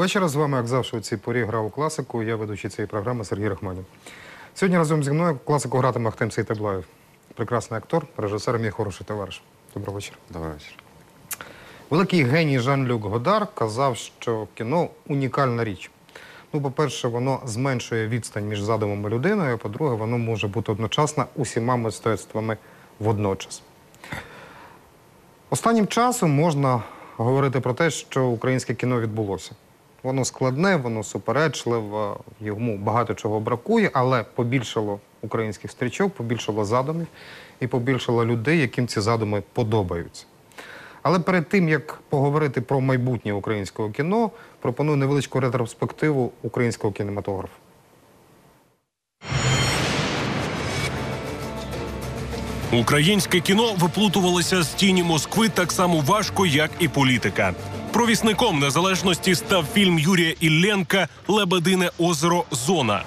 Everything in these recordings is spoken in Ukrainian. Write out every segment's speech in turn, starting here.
Доброго вечора. З вами, як завжди, у цій порі грав у класику. Я ведучий цієї програми Сергій Рахманів. Сьогодні разом зі мною класику гратиме Ахтем Сейтаблаєв. Прекрасний актор, режисер, мій хороший товариш. Доброго вечора. Добрий вечір. Великий геній Жан-Люк Годар казав, що кіно унікальна річ. Ну, по-перше, воно зменшує відстань між задумом і людиною, а по-друге, воно може бути одночасно усіма мистецтвами водночас. Останнім часом можна говорити про те, що українське кіно відбулося. Воно складне, воно суперечливе, йому багато чого бракує, але побільшало українських стрічок, побільшало задумів і побільшало людей, яким ці задуми подобаються. Але перед тим як поговорити про майбутнє українського кіно, пропоную невеличку ретроспективу українського кінематографу. Українське кіно виплутувалося з тіні Москви так само важко, як і політика. Провісником незалежності став фільм Юрія Ілленка Лебедине озеро Зона.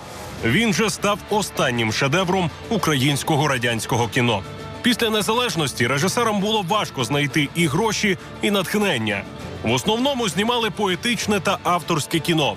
Він же став останнім шедевром українського радянського кіно. Після незалежності режисерам було важко знайти і гроші, і натхнення. В основному знімали поетичне та авторське кіно.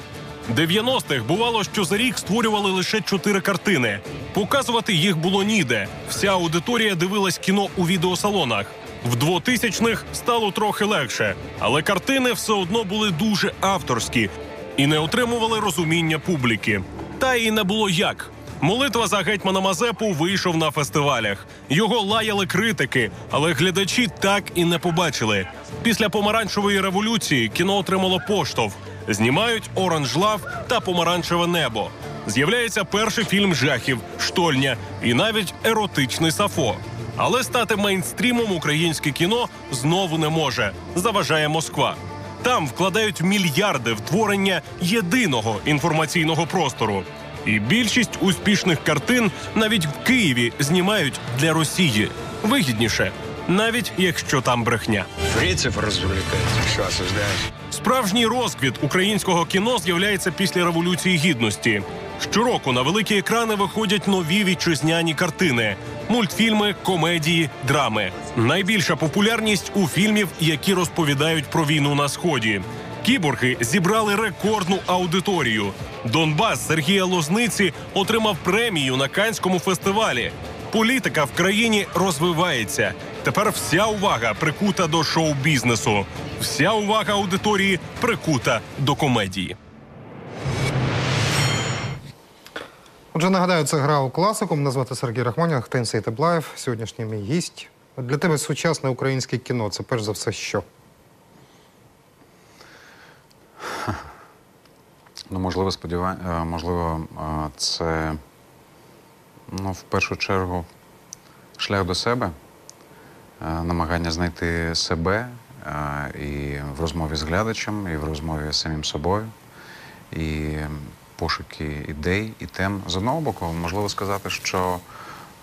90-х бувало, що за рік створювали лише чотири картини. Показувати їх було ніде. Вся аудиторія дивилась кіно у відеосалонах. В 2000-х стало трохи легше, але картини все одно були дуже авторські і не отримували розуміння публіки. Та і не було як. Молитва за гетьмана Мазепу вийшов на фестивалях. Його лаяли критики, але глядачі так і не побачили. Після помаранчевої революції кіно отримало поштовх. Знімають Оранж Лав та Помаранчеве небо. З'являється перший фільм жахів Штольня і навіть еротичний Сафо. Але стати мейнстрімом українське кіно знову не може. Заважає Москва. Там вкладають мільярди в творення єдиного інформаційного простору. І більшість успішних картин навіть в Києві знімають для Росії вигідніше, навіть якщо там брехня. Фрицев развлекается, что осуждаешь? Справжній розквіт українського кіно з'являється після революції гідності. Щороку на великі екрани виходять нові вітчизняні картини, мультфільми, комедії, драми. Найбільша популярність у фільмів, які розповідають про війну на сході. Кіборги зібрали рекордну аудиторію. Донбас Сергія Лозниці отримав премію на Канському фестивалі. Політика в країні розвивається. Тепер вся увага прикута до шоу-бізнесу. Вся увага аудиторії прикута до комедії. Отже, нагадаю, це гра у класику. Мене звати Сергій Рахманін, Ахтем Сейтаблаєв, сьогоднішній мій гість. Для тебе сучасне українське кіно це перш за все що? Ну, можливо, сподівання, можливо, е, це ну, в першу чергу шлях до себе, е, намагання знайти себе е, і в розмові з глядачем, і в розмові з самим собою, і пошуки ідей і тем. З одного боку, можливо сказати, що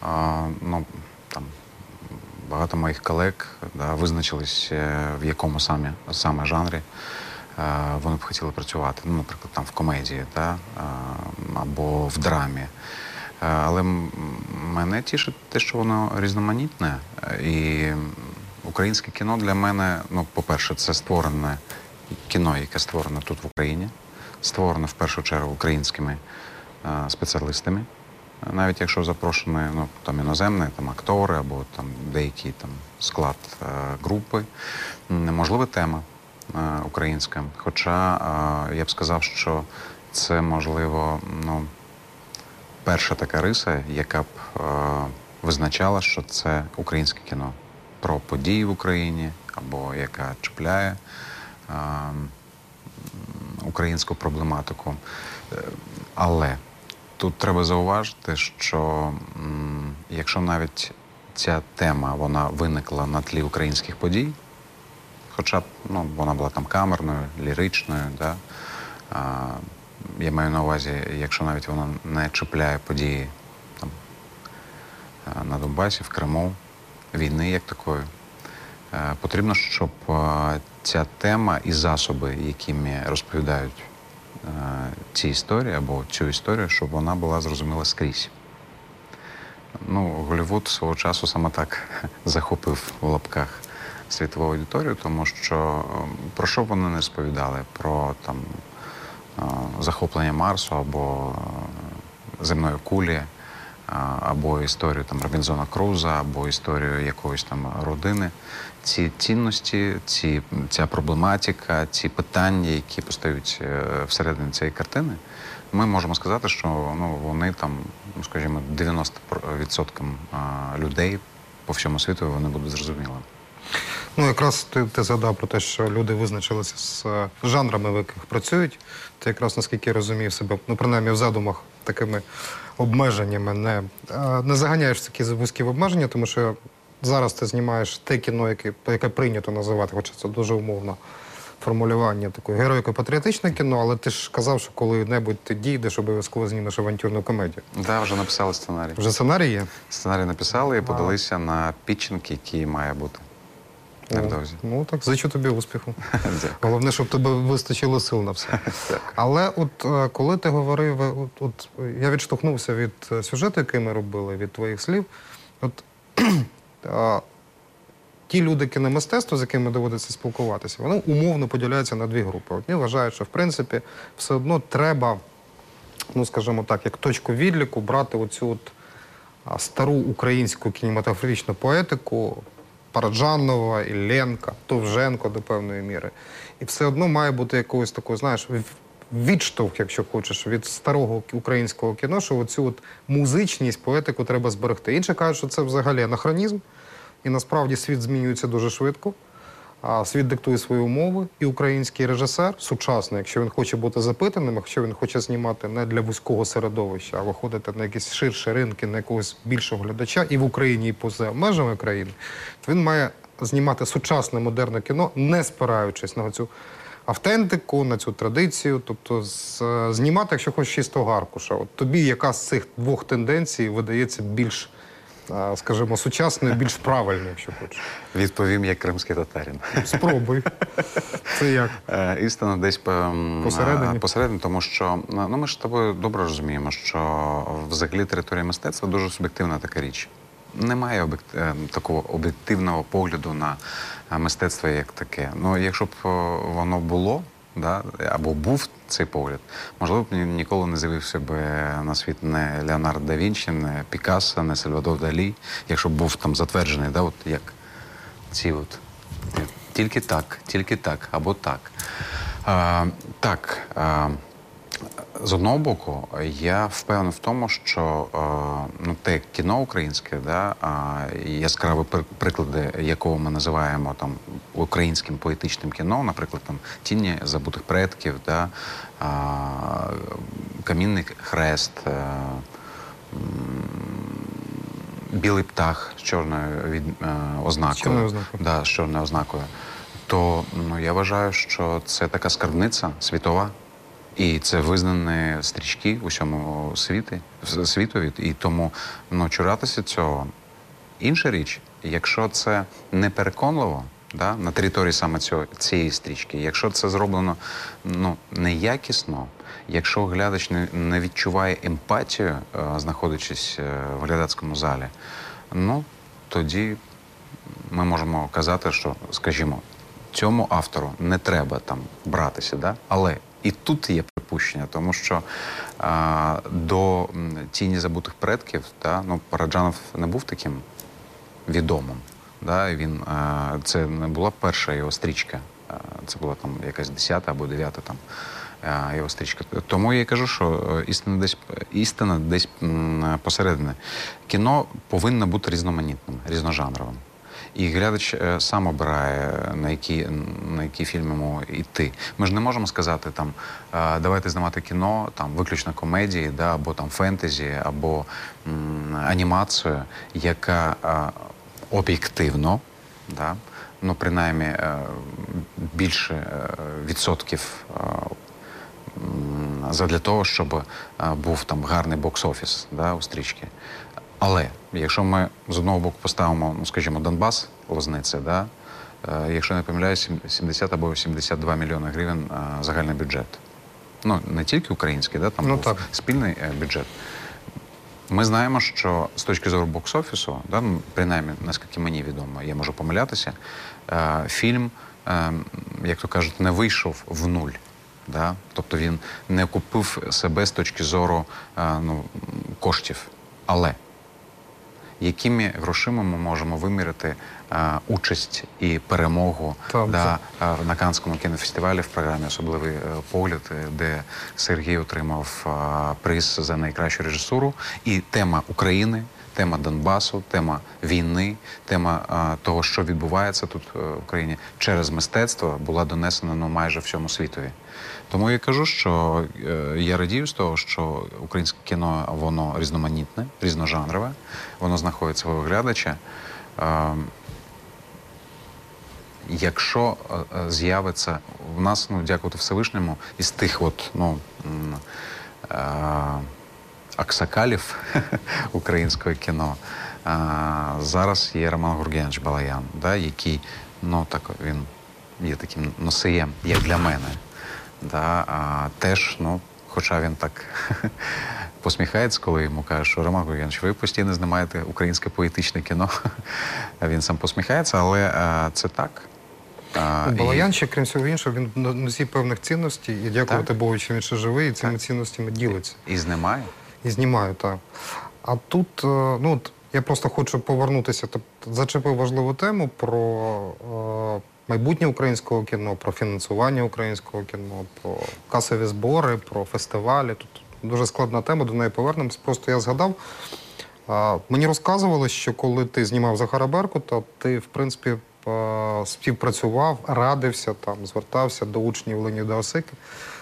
е, ну, там, багато моїх колег да, визначились, е, в якому саме, саме жанрі е, вони б хотіли працювати. Ну, наприклад, там в комедії да, е, або в драмі. Е, Але мене тішить те, що воно різноманітне. Е, І українське кіно для мене, ну, по-перше, це створене кіно, яке створено тут в Україні, створено в першу чергу українськими е, спеціалістами. Навіть якщо запрошені ну, там, іноземні там, актори або там, деякий там, склад е, групи, можливо, тема е, українська. Хоча е, я б сказав, що це можливо ну, перша така риса, яка б е, визначала, що це українське кіно про події в Україні або яка чіпляє е, українську проблематику. Е, Але тут треба зауважити, що м, якщо навіть ця тема вона виникла на тлі українських подій, хоча б ну, вона була там камерною, ліричною, да? а, я маю на увазі, якщо навіть вона не чіпляє події там, на Донбасі, в Криму, війни як такої, е, потрібно, щоб е, ця тема і засоби, якими розповідають е, ці історії або цю історію, щоб вона була зрозуміла скрізь. Ну, Голлівуд свого часу саме так захопив в лапках світову аудиторію, тому що е, про що вони не розповідали? Про там е, захоплення Марсу або е, земної кулі, е, або історію там Робінзона Круза, або історію якоїсь там родини. Ці цінності, ці, ця проблематика, ці питання, які постають е, всередині цієї картини, ми можемо сказати, що ну, вони там, ну, скажімо, 90% людей по всьому світу вони будуть зрозумілими. Ну, якраз ти, ти згадав про те, що люди визначилися з е, жанрами, в яких працюють. Ти якраз наскільки я розумів себе, ну принаймні в задумах такими обмеженнями не, е, не заганяєш такі вузькі обмеження, тому що зараз ти знімаєш те кіно, яке, яке прийнято називати, хоча це дуже умовно формулювання такої героїко-патріотичне кіно, але ти ж казав, що коли-небудь ти дійдеш, обов'язково знімеш авантюрну комедію. Да, вже написали сценарій. Вже сценарій є? Сценарій написали і подалися на пітчинг, який має бути невдовзі. Ну так, зичу тобі успіху. Дякую. Головне, щоб тебе вистачило сил на все. Але от е, коли ти говорив, е, от, от е, я відштовхнувся від е, сюжету, який ми робили, від твоїх слів. От е, ті люди кіномистецтва, з якими доводиться спілкуватися, вони умовно поділяються на дві групи. Одні вважають, що в принципі все одно треба, ну скажімо так, як точку відліку брати оцю от стару українську кінематографічну поетику Параджанова, Ілленка, Товженко до певної міри. І все одно має бути якогось такого, знаєш, відштовх, якщо хочеш, від старого українського кіно, що оцю от музичність, поетику треба зберегти. Інші кажуть, що це взагалі анахронізм, і насправді світ змінюється дуже швидко. А світ диктує свої умови, і український режисер сучасний, якщо він хоче бути запитаним, якщо він хоче знімати не для вузького середовища, а виходити на якісь ширші ринки, на якогось більшого глядача і в Україні, і поза межами країни, то він має знімати сучасне модерне кіно, не спираючись на цю автентику, на цю традицію, тобто знімати, якщо хочеш чистого аркуша. От тобі яка з цих двох тенденцій видається більш, скажімо, сучасною, більш правильною, якщо хочеш. Відповім як кримський татарин. Спробуй. Це як? Е, Істина десь Посередині? е, посередині, тому що ну ми ж з тобою добре розуміємо, що взагалі територія мистецтва дуже суб'єктивна така річ. Немає об'єкт- е, такого об'єктивного погляду на мистецтво як таке. Ну, якщо б воно було, да, або був цей погляд, можливо б ні- ніколи не з'явився б на світ не Леонардо да Вінчі, не Пікассо, не Сальвадор Далі, якщо б був там затверджений, да, от як ці от. Тільки так, тільки так, або так. А, так, а, з одного боку, я впевнений в тому, що а, ну, те кіно українське, да, яскраві приклади, якого ми називаємо там українським поетичним кіно, наприклад, там Тіні забутих предків, да, Камінний хрест. а, білий птах з чорною від, е, ознакою. З чорною ознакою. Да, з чорною ознакою. То ну, я вважаю, що це така скарбниця світова, і це визнані стрічки усьому світі, світові. І тому ну, чуратися цього інша річ, якщо це не переконливо. Да, на території саме цього, цієї стрічки. Якщо це зроблено ну, неякісно, якщо глядач не, не відчуває емпатію, е, знаходячись е, в глядацькому залі, ну тоді ми можемо казати, що, скажімо, цьому автору не треба там братися, да? але і тут є припущення, тому що а, до тіні забутих предків, да, ну, Параджанов не був таким відомим. Да? Він, а, це не була перша його стрічка, це була там якась десята або дев'ята там. Його стрічка. Тому я і кажу, що е, істина десь істина десь м, посередині. Кіно повинно бути різноманітним, різножанровим. І глядач е, сам обирає, на які, на які фільми йому йти. Ми ж не можемо сказати там, давайте знімати кіно, там виключно комедії, да, або там фентезі, або м, анімацію, яка е, об'єктивно, да, ну принаймні е, більше е, відсотків задля того, щоб був там гарний бокс-офіс да, у стрічки. Але якщо ми з одного боку поставимо, ну скажімо, Донбас, Лозниця, да, е, якщо не помиляюсь, 70 або 72 мільйони гривень е, загальний бюджет. Ну, не тільки український, да, там Ну, був так. спільний е, бюджет. Ми знаємо, що з точки зору бокс-офісу, да, ну, принаймні, наскільки мені відомо, я можу помилятися, е, фільм, е, як то кажуть, не вийшов в нуль. Да? Тобто він не купив себе з точки зору е, ну, коштів. Але якими грошима ми можемо виміряти е, участь і перемогу да, е, на Каннському кінофестивалі в програмі Особливий е, погляд, де Сергій отримав е, приз за найкращу режисуру. І тема України, тема Донбасу, тема війни, тема е, того, що відбувається тут в Україні через мистецтво, була донесена ну, майже всьому світові. Тому я кажу, що е, я радію з того, що українське кіно воно різноманітне, різножанрове, воно знаходить свого глядача. Е, Якщо е, е, з'явиться в нас, ну дякувати Всевишньому, із тих от ну аксакалів українського кіно, зараз є Роман Гургенович Балаян, да, який ну так він є таким носієм, як для мене. Да, а, теж, ну, хоча він так посміхається, коли йому кажуть, що Роман Гургенович, ви постійно знімаєте українське поетичне кіно. він сам посміхається, але е, це так. А, і- крім всього іншого, він носій певних цінностей, і дякувати Так. Богу, що він ще живий, і цими цінностями ділиться. І знімає. І знімаю, так. А тут, е, ну от я просто хочу повернутися. Тобто зачепив важливу тему про е, майбутнє українського кіно, про фінансування українського кіно, про касові збори, про фестивалі. Тут дуже складна тема, до неї повернемось. Просто я згадав. Мені розказували, що коли ти знімав Захара Беркута, ти, в принципі, е, співпрацював, радився, там, звертався до учнів Леніда Осики,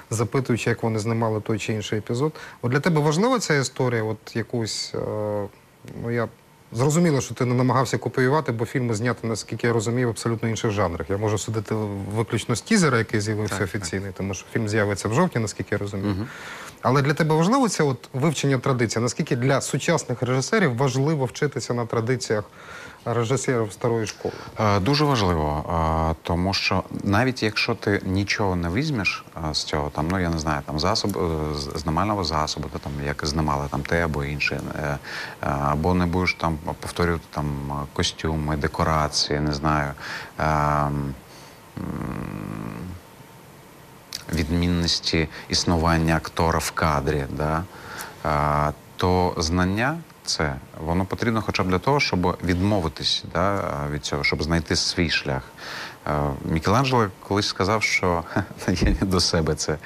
запитуючи, як вони знімали той чи інший епізод. От для тебе важлива ця історія, от якусь. е, Ну, я зрозуміло, що ти не намагався копіювати, бо фільми зняти, наскільки я розумію, в абсолютно інших жанрах. Я можу судити виключно з тізера, який з'явився Так, офіційний, тому що фільм з'явиться в жовтні, наскільки я розумію. Але для тебе важливо це от вивчення традицій? Наскільки для сучасних режисерів важливо вчитися на традиціях режисерів старої школи? Е, Дуже важливо, е, тому що навіть якщо ти нічого не візьмеш е, з цього, там, ну я не знаю, там засоб знімального засобу, та, там, як знімали там те або інше, або не будеш там повторювати там костюми, декорації, не знаю. відмінності існування актора в кадрі, да, то знання це воно потрібно хоча б для того, щоб відмовитись да, від цього, щоб знайти свій шлях. Е, Мікеланджело колись сказав, що я до себе це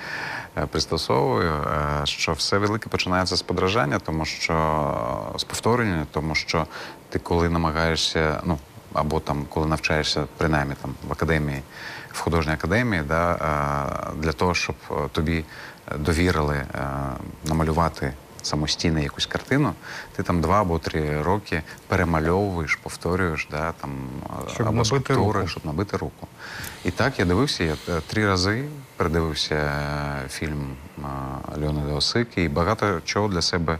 е, пристосовую, е, що все велике починається з подражання, тому що з повторення, тому що ти коли намагаєшся, ну або там, коли навчаєшся, принаймні там в академії, в художній академії, да, для того, щоб тобі довірили намалювати самостійно якусь картину, ти там два або три роки перемальовуєш, повторюєш, да, там, е, Щоб або набити скульптури, руку. щоб набити руку. І так я дивився, я е, три рази передивився е, фільм е, Леонида Осики і багато чого для себе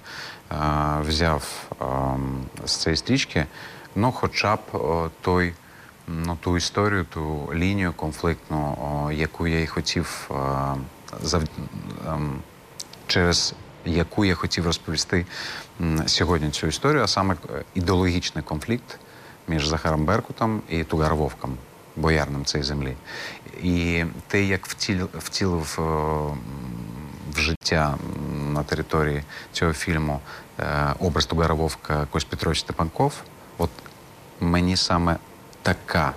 взяв ем, з цієї стрічки. Ну, хоча б о, той, ну, ту історію, ту лінію конфліктну, о, яку я і хотів е, зав... ем, через яку я хотів розповісти сьогодні цю історію, а саме е, ідеологічний конфлікт між Захаром Беркутом і Тугар Вовком, боярним цієї землі. І те, як втіл, втілив е, в життя на території цього фільму е, образ Тугара Вовка Кость Петрович Степанков, от мені саме така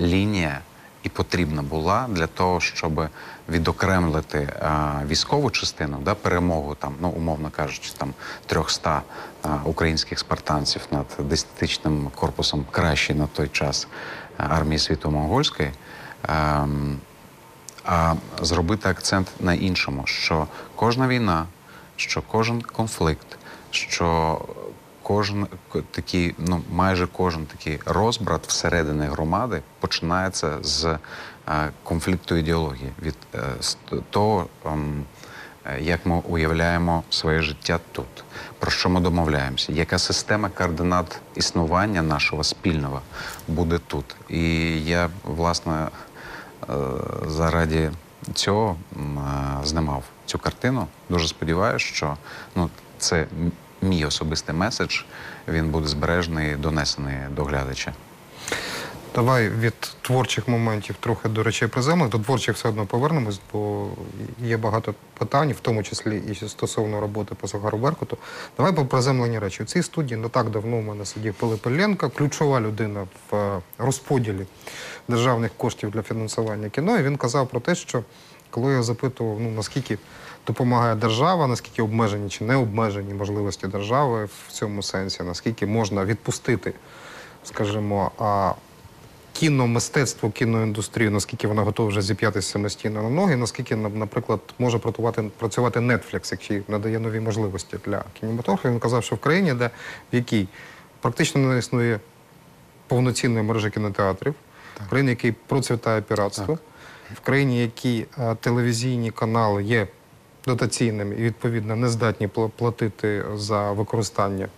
лінія і потрібна була для того, щоб відокремлити е, військову частину, да, перемогу там, ну умовно кажучи, там 300 е, українських спартанців над десятитичним корпусом краще на той час армії світо-монгольської. ем, а зробити акцент на іншому, що кожна війна, що кожен конфликт, що кожен такий, ну майже кожен такий розбрат всередині громади починається з конфлікту ідеології, від е, того, ем, е, як ми уявляємо своє життя тут, про що ми домовляємося, яка система координат існування нашого спільного буде тут. І я, власне, е, заради цього е, знімав цю картину. Дуже сподіваюся, що ну, це мій особистий меседж він буде збережений, донесений до глядача. Давай від творчих моментів трохи до речей приземних. До творчих все одно повернемось, бо є багато питань, в тому числі і стосовно роботи по Захару Беркуту. Давай по приземлені речі. У цій студії не так давно у мене сидів Пилип Іллєнко, ключова людина в е, розподілі державних коштів для фінансування кіно. І він казав про те, що коли я запитував, ну наскільки допомагає держава, наскільки обмежені чи не обмежені можливості держави в цьому сенсі, наскільки можна відпустити, скажімо, кіномистецтво, кіноіндустрію, наскільки вона готова вже зіп'ятися самостійно на ноги, наскільки, на- наприклад, може працювати, працювати Netflix, який надає нові можливості для кінематографу. Він казав, що в країні, де в якій практично не існує повноцінної мережі кінотеатрів, в країні, в якій процвітає піратство, в країні, в якій е, телевізійні канали є дотаційними і відповідно не здатні пла- платити за використання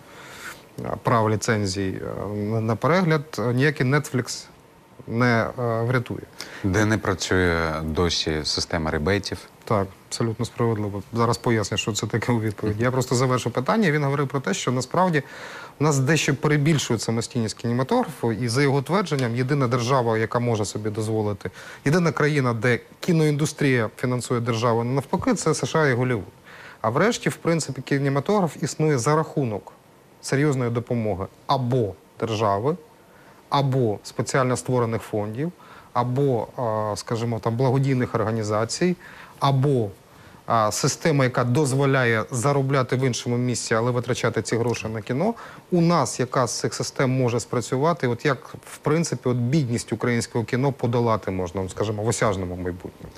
е, прав ліцензій е, на- перегляд, ніякий Netflix не е, врятує. Де не працює досі система ребейтів. Так, абсолютно справедливо. Зараз поясню, що це таке у відповідь. Я просто завершу питання. Він говорив про те, що насправді у нас дещо перебільшують самостійність кінематографу, і за його твердженням, єдина держава, яка може собі дозволити, єдина країна, де кіноіндустрія фінансує державу, навпаки, це США і Голлівуд. А врешті, в принципі, кінематограф існує за рахунок серйозної допомоги або держави, або спеціально створених фондів, або, скажімо, там благодійних організацій, або система, яка дозволяє заробляти в іншому місці, але витрачати ці гроші на кіно. У нас яка з цих систем може спрацювати? От як в принципі от бідність українського кіно подолати можна, скажімо, в осяжному майбутньому?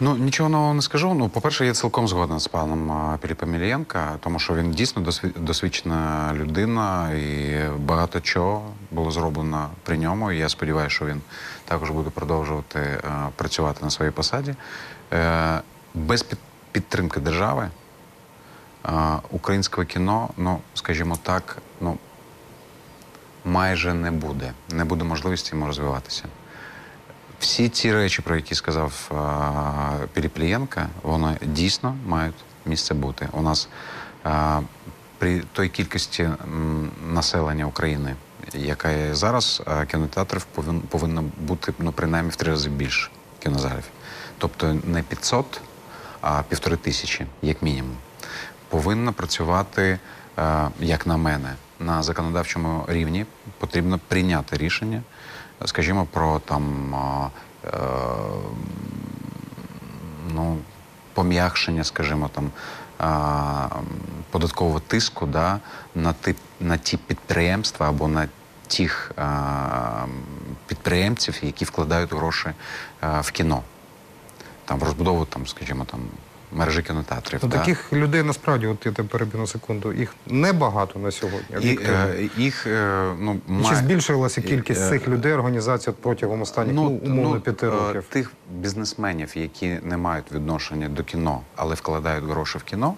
Ну нічого нового не скажу. Ну, по-перше, я цілком згоден з паном Піліпом Іллєнка, тому що він дійсно досві- досвідчена людина, і багато чого було зроблено при ньому. І я сподіваюся, що він також буде продовжувати е, працювати на своїй посаді. Е, без підтримки держави е, українського кіно, ну скажімо так, ну майже не буде. Не буде можливості йому розвиватися. Всі ці речі, про які сказав Піліплієнка, вони дійсно мають місце бути. У нас при той кількості населення України, яка є зараз, кінотеатрів повин, повинно бути ну, принаймні в три рази більше кінозалів. Тобто не 500, а півтори тисячі, як мінімум. Повинно працювати, як на мене, на законодавчому рівні. Потрібно прийняти рішення, скажімо, про там е, ну, пом'якшення, скажімо, там а, податкового тиску да, на, ті, на ті підприємства або на тих а, підприємців, які вкладають гроші а, в кіно. Там в розбудову, там, скажімо, там мережі кінотеатрів. Ну, да. таких людей насправді, от я тебе переб'ю на секунду, їх небагато на сьогодні. І, е, їх е, ну, Чи збільшилася кількість Е, цих людей, організацій протягом останніх ну, умовно п'яти е, років? Тих бізнесменів, які не мають відношення до кіно, але вкладають гроші в кіно.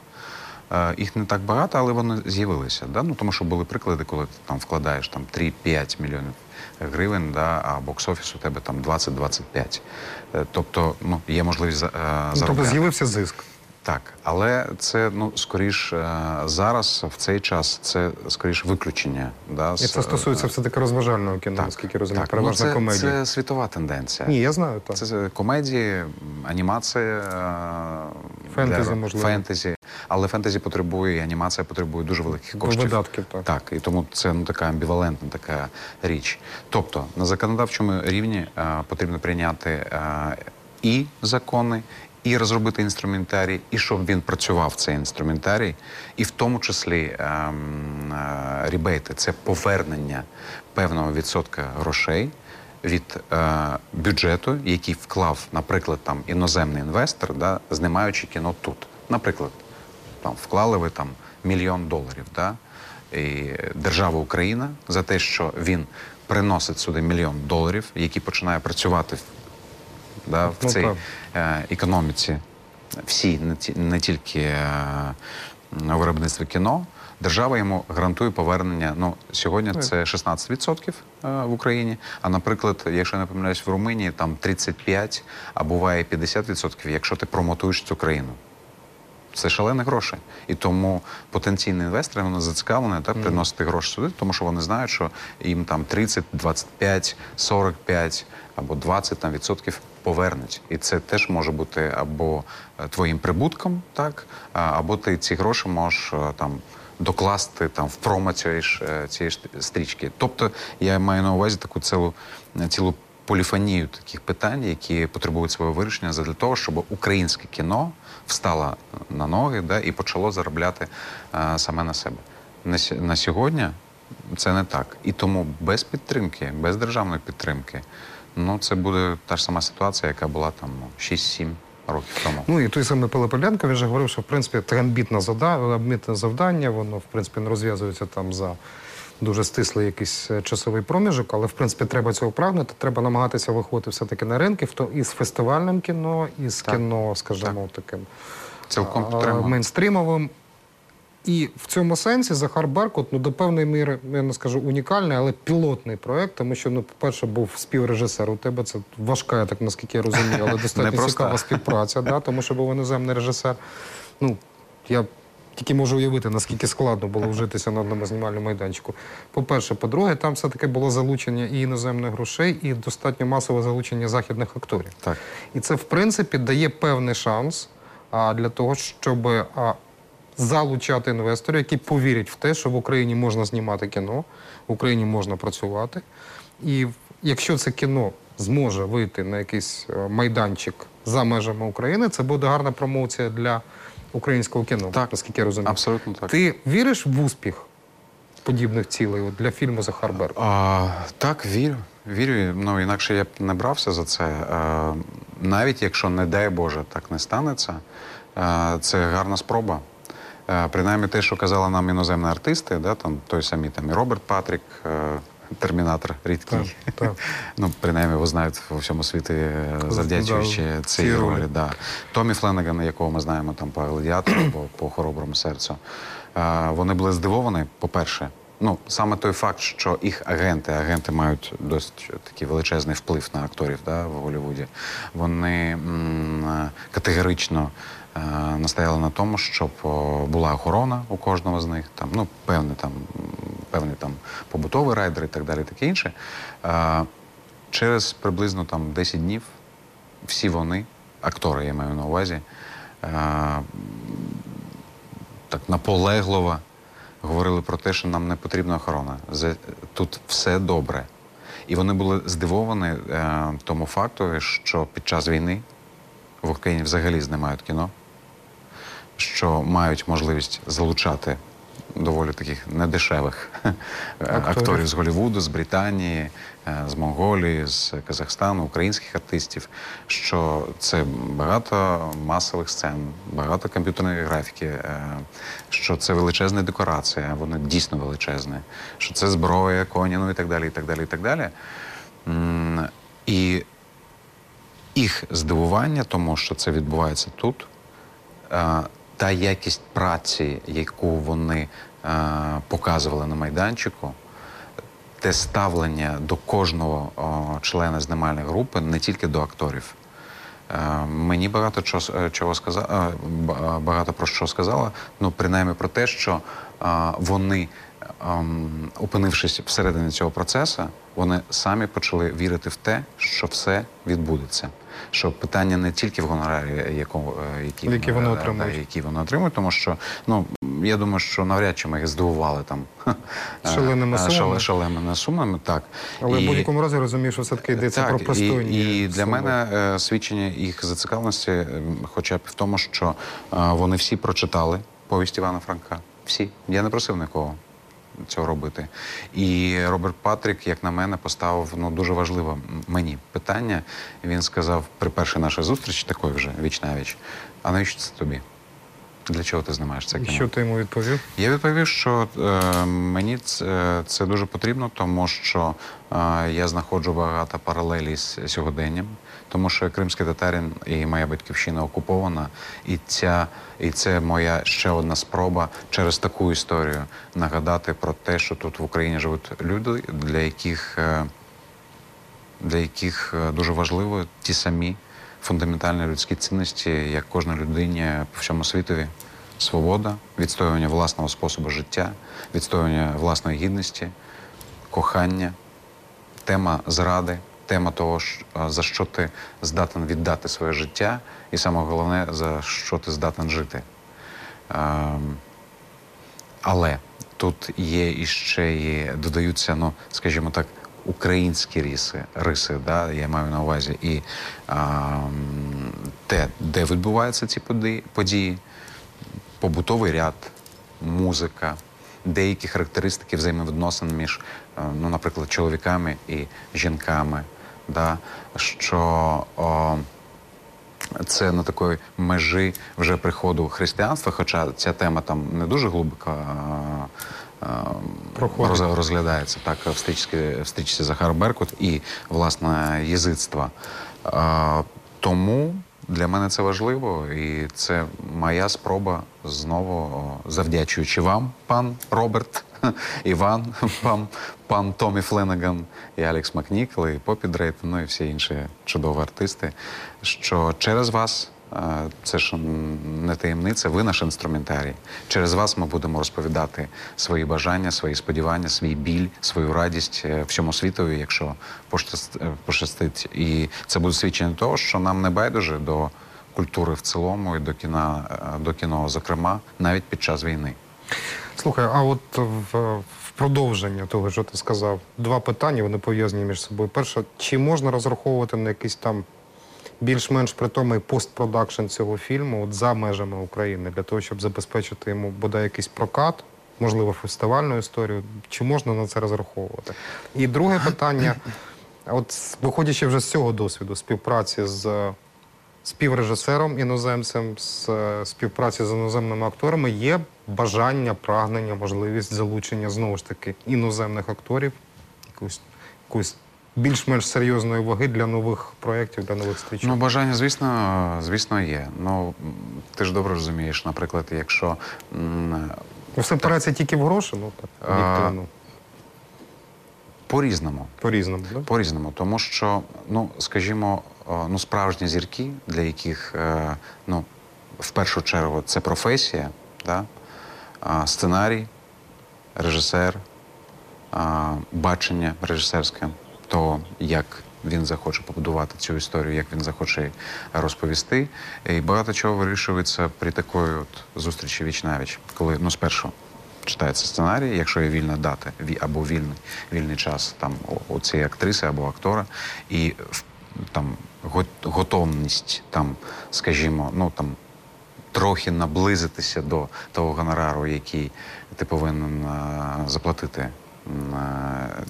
е, Їх не так багато, але вони з'явилися. Да? Ну, тому що були приклади, коли ти там вкладаєш там, 3-5 мільйонів гривень, да? а бокс-офіс у тебе там 20-25. Е, Тобто ну, є можливість за- е, Ну, тобто з'явився зиск. Так, але це ну скоріш е, зараз, в цей час, це скоріш виключення. Да, І це стосується все-таки розважального кіно, наскільки я розумію, так. переважно ну, це, комедії. Це світова тенденція. Ні, я знаю, так. Це комедії, анімація, Фентезі, для- можливо. фентезі. Але фентезі потребує, і анімація потребує дуже великих коштів. Видатків, так. Так, і тому це ну, така амбівалентна така річ. Тобто на законодавчому рівні е, потрібно прийняти е, і закони, і розробити інструментарій, і щоб він працював цей інструментарій, і в тому числі ем, е, рібейти це повернення певного відсотка грошей. Від е, бюджету, який вклав, наприклад, там іноземний інвестор, да, знімаючи кіно тут. Наприклад, там вклали ви там мільйон доларів, да? і держава Україна за те, що він приносить сюди мільйон доларів, який починає працювати в- да, в Ну, цій е, економіці, всій, не, ті- не тільки е, на виробництві кіно. Держава йому гарантує повернення. Ну сьогодні це 16% е, в Україні. А наприклад, якщо я не помиляюсь, в Румунії там 35, а буває 50%, якщо ти промотуєш цю країну. Це шалені гроші. І тому потенційні інвестори вони зацікавлені та, приносити гроші сюди, тому що вони знають, що їм там 30, 25, 45 або 20 там, відсотків повернуть. І це теж може бути або е, твоїм прибутком, так, або ти ці гроші можеш е, там. Докласти там в промо цієї ж е, цієї ж стрічки. Тобто я маю на увазі таку цілу цілу поліфонію таких питань, які потребують свого вирішення для того, щоб українське кіно встало на ноги да, і почало заробляти е, саме на себе. На, на сьогодні це не так. І тому без підтримки, без державної підтримки, ну це буде та ж сама ситуація, яка була там ну, 6-7 років тому. Ну і той самий Пилипенко, він же говорив, що в принципі амбітне завдання, воно в принципі не розв'язується там за дуже стислий якийсь е, часовий проміжок, але в принципі треба цього прагнути. Треба намагатися виходити все-таки на ринки, в то і з фестивальним кіно, і з Так. кіно, скажімо, таким Цілком а, мейнстрімовим. І в цьому сенсі Захар Беркут, ну до певної міри, я не скажу унікальний, але пілотний проект, тому що, ну, по-перше, був співрежисер. У тебе це важка, я так наскільки я розумію, але достатньо цікава співпраця, да, тому що був іноземний режисер. Ну, я тільки можу уявити, наскільки складно було вжитися на одному знімальному майданчику. По-перше, по-друге, там все-таки було залучення і іноземних грошей, і достатньо масове залучення західних акторів. Так. І це, в принципі, дає певний шанс а, для того, щоб а, залучати інвесторів, які повірять в те, що в Україні можна знімати кіно, в Україні можна працювати. І якщо це кіно зможе вийти на якийсь е, майданчик за межами України, це буде гарна промоція для українського кіно, Так. наскільки я розумію. Абсолютно так. Ти віриш в успіх подібних цілей от, для фільму Захар Беркут? А, так, вірю. Вірю. Ну інакше я б не брався за це. А, навіть якщо, не дай Боже, так не станеться, а, це гарна спроба. А, принаймні те, що казали нам іноземні артисти, да, там той самий там і Роберт Патрік, е, термінатор рідкий. Так, так. Ну, принаймні, його знають у всьому світі, е, завдячуючи Да, цій ролі. Да. Томі Фленнеган, якого ми знаємо там по гладіатору або по хороброму серцю. Е, вони були здивовані, по-перше. Ну, саме той факт, що їх агенти, агенти мають досить такий величезний вплив на акторів да, в Голлівуді, вони м, е, категорично настояли на тому, щоб була охорона у кожного з них, там, ну, певний там, певний там побутовий райдер і так далі, таке інше. Е, через приблизно там 10 днів всі вони, актори, я маю на увазі, е, так наполегливо говорили про те, що нам не потрібна охорона. Тут все добре. І вони були здивовані е, тому факту, що під час війни в Україні взагалі знімають кіно, що мають можливість залучати доволі таких недешевих акторів. Акторів. з Голлівуду, з Британії, е, з Монголії, з Казахстану, українських артистів. Що це багато масових сцен, багато комп'ютерної графіки, е, що це величезна декорація, вони дійсно величезні, що це зброя, коні, ну і так далі, і так далі, і так далі. І їх здивування, тому що це відбувається тут, е, та якість праці, яку вони е, показували на майданчику, те ставлення до кожного о, члена знімальної групи, не тільки до акторів. Е, Мені багато чого, е, чого сказа, е, багато про що сказала, ну принаймні про те, що е, вони, ем, опинившись всередині цього процесу, вони самі почали вірити в те, що все відбудеться. Що питання не тільки в гонорарі, якого, е, Які вони е, отримують. да, які вони отримують, тому що ну я думаю, що навряд чи ми їх здивували там Шаленими е, е, сумами. шаленими сумами, так. Але І- в будь-якому разі розумію, що все-таки йдеться про так, пристойні. і, і для суми. мене е, свідчення їх зацікавленості, е, хоча б в тому, що е, вони всі прочитали повість Івана Франка. Всі. Я не просив нікого цього робити. І Роберт Патрік, як на мене, поставив ну, дуже важливе мені питання. Він сказав при першій нашій зустрічі, такої вже віч на віч, а навіщо це тобі? Для чого ти знімаєш це І що ти йому відповів? Я відповів, що е, мені це, це дуже потрібно, тому що е, я знаходжу багато паралелі з сьогоденням, тому що кримський татарин і моя батьківщина окупована, і ця і це моя ще одна спроба через таку історію нагадати про те, що тут в Україні живуть люди, для яких, е, для яких е, дуже важливо ті самі фундаментальні людські цінності, як кожній людині по всьому світові. Свобода, відстоювання власного способу життя, відстоювання власної гідності, кохання, тема зради, тема того, за що ти здатен віддати своє життя, і саме головне, за що ти здатен жити. Ем, але тут є іще і додаються, ну, скажімо так, українські риси, риси да, я маю на увазі, і ем, те, де відбуваються ці події, події, побутовий ряд, музика, деякі характеристики взаємовідносин між, е, ну, наприклад, чоловіками і жінками, да, що о, це на такої межі вже приходу християнства, хоча ця тема там не дуже глибоко Проходить. роз- розглядається так в стрічці, в стрічці Захар Беркут і власне язичництва. Тому для мене це важливо, і це моя спроба знову, завдячуючи вам, пан Роберт, Іван, пан, пан Томі Фленаган і Алекс Макнікл, і Попі Дрейтон, і всі інші чудові артисти. Що через вас. Це ж не таємниця, ви наш інструментарій. Через вас ми будемо розповідати свої бажання, свої сподівання, свій біль, свою радість е, всьому світові, якщо е, пощастить. І це буде свідчення того, що нам не байдуже до культури в цілому і до кіна, е, до кіно, зокрема, навіть під час війни. Слухай, а от в продовження того, що ти сказав, два питання, вони пов'язані між собою. Перше, чи можна розраховувати на якийсь там більш-менш притомий постпродакшн цього фільму от за межами України, для того, щоб забезпечити йому бодай якийсь прокат, можливо, фестивальну історію? Чи можна на це розраховувати? І друге питання: от виходячи вже з цього досвіду співпраці з співрежисером іноземцем, з е, співпраці з іноземними акторами є бажання, прагнення, можливість залучення знову ж таки іноземних акторів, якусь, якусь більш-менш серйозної ваги для нових проєктів, для нових стрічок. Ну, бажання, звісно, звісно, є. Ну, ти ж добре розумієш, наприклад, якщо Ну, все впирається тільки в гроші, ну так, А, об'єктивно, по-різному. по-різному. Да? По-різному, тому що, ну, скажімо, ну, справжні зірки, для яких, е, ну, в першу чергу, це професія, да? сценарій, режисер, бачення режисерське, то як він захоче побудувати цю історію, як він захоче розповісти. І багато чого вирішується при такої от зустрічі віч навіч, коли ну спершу читається сценарій, якщо є вільна дата або вільний, вільний час там у, цієї актриси або актора, і там готовність там, скажімо, ну там трохи наблизитися до того гонорару, який ти повинен е, заплатити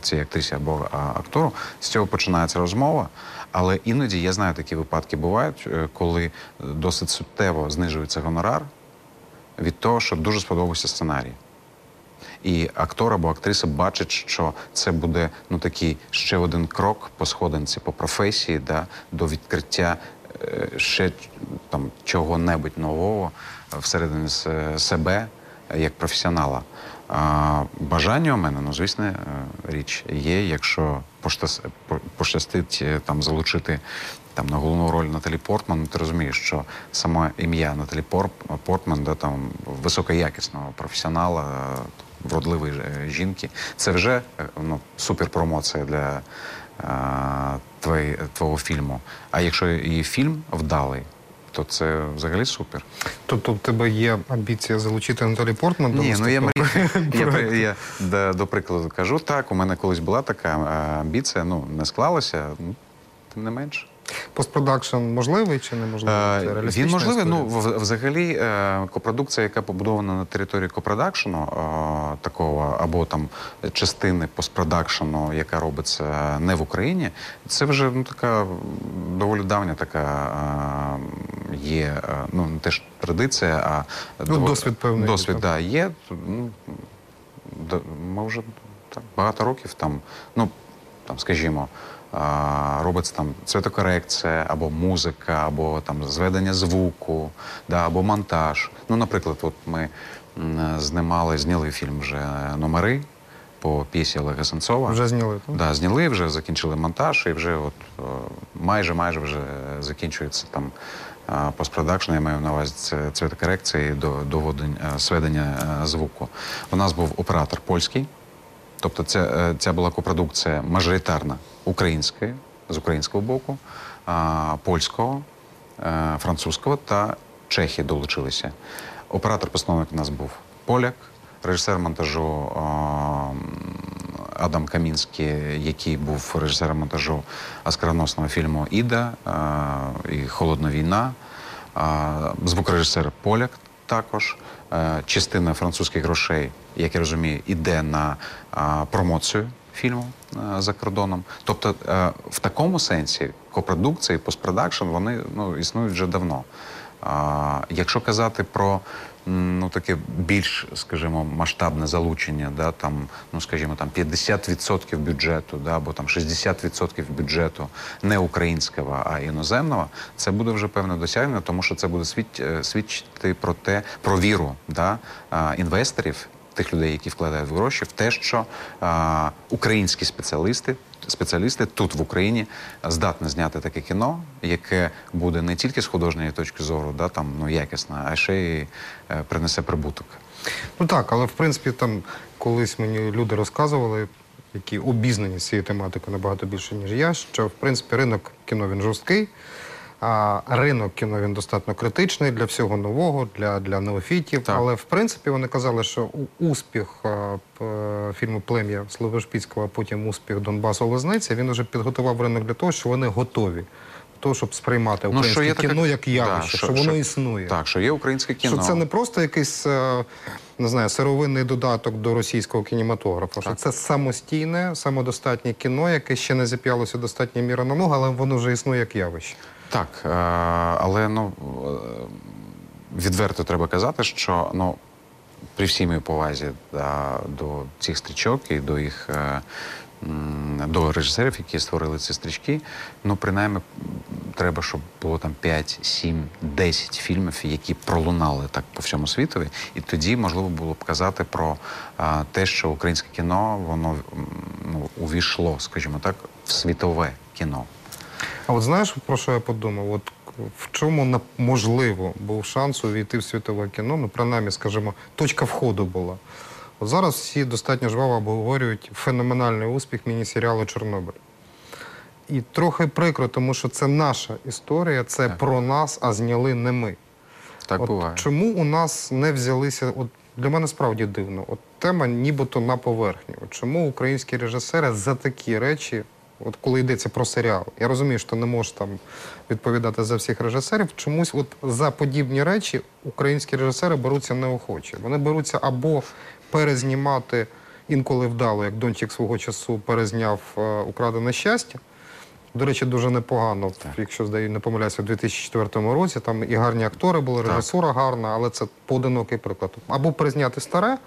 цій актрисі або актору. З цього починається розмова. Але іноді я знаю, такі випадки бувають, е, коли досить суттєво знижується гонорар від того, що дуже сподобався сценарій. І актор або актриса бачить, що це буде ну такий ще один крок по сходинці, по професії, да, до відкриття е, ще там чого-небудь нового всередині себе е, як професіонала. А, бажання у мене, ну звісно, е, річ є, якщо пощастить е, там залучити там на головну роль Наталі Портман, ти розумієш, що саме ім'я Наталі Пор- Портман, да, там високоякісного професіонала, е, вродливої жінки, це вже ну, суперпромоція для твої, твого фільму. А якщо і фільм вдалий, то це взагалі супер. Тобто в тебе є амбіція залучити Наталі Портман до Ні, ну я, я, я до, до прикладу кажу, так, у мене колись була така амбіція, ну не склалося, ну, тим не менше. Постпродакшн можливий чи неможливий? Це Е, Він можливий. історія? Ну взагалі, е, копродукція, яка побудована на території копродакшену, е, такого або там частини постпродакшену, яка робиться не в Україні, це вже ну така доволі давня така є. Ну не теж традиція, а Ну, дово- досвід певний, Досвід, так. да, є. Ну, ми вже так, багато років там, ну там, скажімо, робиться там цветокорекція, або музика, або там зведення звуку, да, або монтаж. Ну, наприклад, от ми знімали, зняли фільм вже номери. по п'єсі Олега Сенцова. Вже зняли, так? Да, зняли, вже закінчили монтаж, і вже от е, майже майже вже закінчується там е, постпродакшн, я маю на увазі це цветокорекція до, доводень, е, сведення е, звуку. У нас був оператор польський, тобто це, е, ця була копродукція мажоритарна української, з українського боку, польського, е, французького та Чехи долучилися. Оператор-постановник у нас був поляк, режисер монтажу Адам Камінський, який був режисером монтажу оскароносного фільму Іда і Холодна війна, звукорежисер поляк також. Е, Частина французьких грошей, як я розумію, іде на промоцію фільму е, за кордоном. Тобто, е, в такому сенсі копродукція і постпродакшн вони ну, існують вже давно. Якщо казати про ну, таке більш, скажімо, масштабне залучення, да, там, ну, скажімо, там 50% бюджету, да, або там 60% бюджету не українського, а іноземного, це буде вже певне досягнення, тому що це буде е, свідчити про те, про віру да, інвесторів, тих людей, які вкладають гроші, в те, що а, українські спеціалісти, спеціалісти тут в Україні здатні зняти таке кіно, яке буде не тільки з художньої точки зору, да, там, ну, якісне, а ще й е, принесе прибуток. Ну так, але в принципі там колись мені люди розказували, які обізнані з цією тематикою набагато більше, ніж я, що в принципі ринок кіно він жорсткий, а ринок кіно він достатньо критичний для всього нового, для, для неофітів. Так. Але в принципі вони казали, що успіх а, п- фільму Плем'я Сливошпіцького, а потім успіх Донбасу Лозниця, він вже підготував ринок для того, що вони готові. Того, щоб сприймати українське є таке- кіно як Да, явище, що, воно існує. Так, що є українське кіно. Що це не просто якийсь е, не знаю, сировинний додаток до російського кінематографа. Що це самостійне, самодостатнє кіно, яке ще не зіп'ялося достатньо міра на ногу, але воно вже існує як явище. Так, е, але ну е, відверто треба казати, що ну при всій моїй повазі да, до цих стрічок і до їх е, до режисерів, які створили ці стрічки, ну принаймні треба, щоб було там 5, 7, 10 фільмів, які пролунали так по всьому світові, і тоді можливо було б казати про те, що українське кіно воно ну, увійшло, скажімо так, в світове кіно. А от знаєш, про що я подумав? От в чому можливо був шанс увійти в світове кіно? Ну, принаймні, скажімо, точка входу була. От зараз всі достатньо жваво обговорюють феноменальний успіх міні-серіалу Чорнобиль. І трохи прикро, тому що це наша історія, це Так. про нас, а зняли не ми. Так от буває. Чому у нас не взялися? От для мене справді дивно. От тема нібито на поверхні. От чому українські режисери за такі речі, от коли йдеться про серіал, я розумію, що не можеш там відповідати за всіх режисерів. Чомусь, от за подібні речі, українські режисери беруться неохоче. Вони беруться або перезнімати інколи вдало, як Дончик свого часу перезняв е, Украдене щастя. До речі, дуже непогано, якщо здаю, не помиляюся, у 2004 році. Там і гарні актори були, режисура гарна, але це поодинокий приклад. Або призняти старе,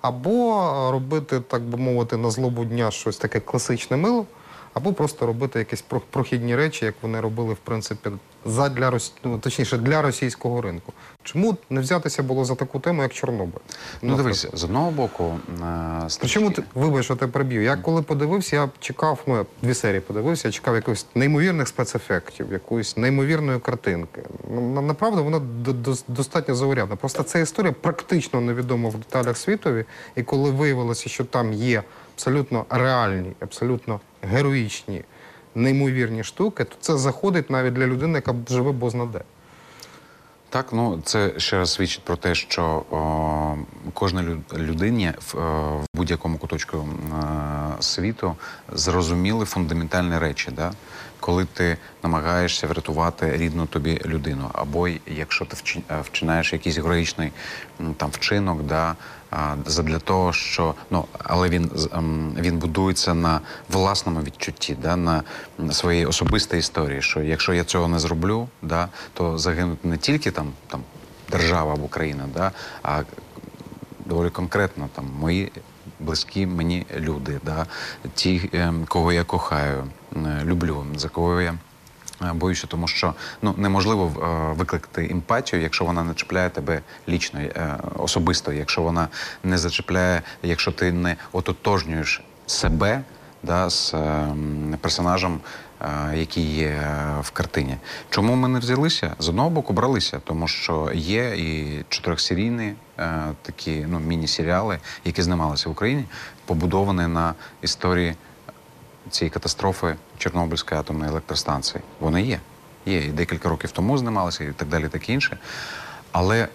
або е, робити, так би мовити, на злобу дня щось таке класичне мило, або просто робити якісь про- прохідні речі, як вони робили, в принципі, задля ну, точніше для російського ринку. Чому не взятися було за таку тему, як Чорнобиль? Ну, дивись, з одного боку, е, Причому ти вибач, що тебе приб'ю. Я коли подивився, я чекав, ну я дві серії подивився, я чекав якихось неймовірних спецефектів, якоїсь неймовірної картинки. Ну на- направду вона до- до- достатньо заурядна. Просто ця історія практично невідома в деталях світові, і коли виявилося, що там є абсолютно реальні, абсолютно героїчні, неймовірні штуки, то це заходить навіть для людини, яка живе бозна де. Так, ну це ще раз свідчить про те, що кожна лю- людині в, е, в будь-якому куточку о, світу зрозуміли фундаментальні речі, да? Коли ти намагаєшся врятувати рідну тобі людину, або якщо ти е, вчинаєш якийсь героїчний там вчинок, да? задля того, що ну але він ем, він будується на власному відчутті, да, на своїй особистій історії. Що якщо я цього не зроблю, да, то загинуть не тільки там, там держава або країна, да, а доволі конкретно там мої близькі мені люди, да, ті, ем, кого я кохаю, люблю, за кого я Е, Боюся, тому що ну неможливо е, викликати емпатію, якщо вона не чіпляє тебе лічно, е, особисто, якщо вона не зачіпляє, якщо ти не ототожнюєш себе да, з е, персонажем, е, який є е, в картині. Чому ми не взялися? З одного боку, бралися, тому що є і чотирьохсерійні е, такі ну, міні-серіали, які знімалися в Україні, побудовані на історії цієї катастрофи Чорнобильської атомної електростанції. Вони є. Є. І декілька років тому знімалися, і так далі, так інше. Але